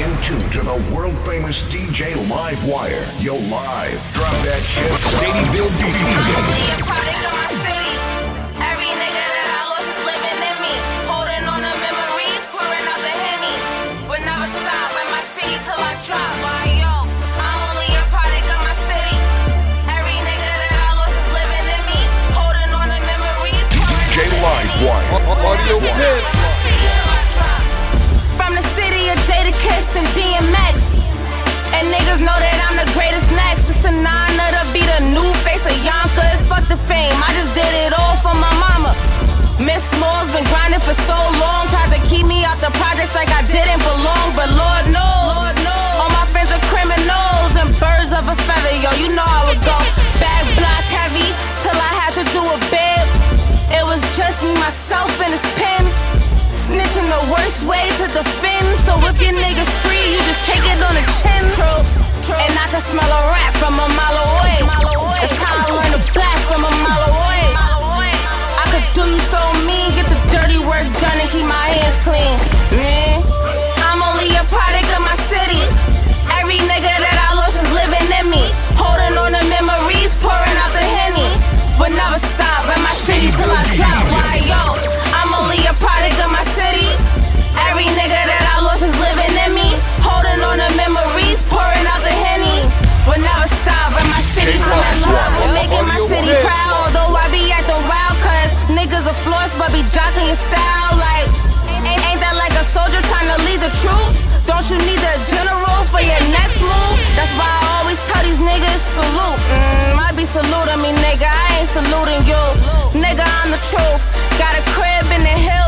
in tune to the world famous DJ Livewire. Yo, live. Drop that shit. Stadyville DJ. Been grinding for so long. Tried to keep me out the projects like I didn't belong. But Lord knows, Lord knows. all my friends are criminals and birds of a feather. Yo, you know how it go. Back block heavy till I had to do a bit. It was just me, myself, and his pen. Snitching the worst way to defend. So if your niggas free, you just take it on the chin. True, true. And I can smell a saluting me, nigga. I ain't saluting you. Nigga, I'm the truth. Got a crib in the hills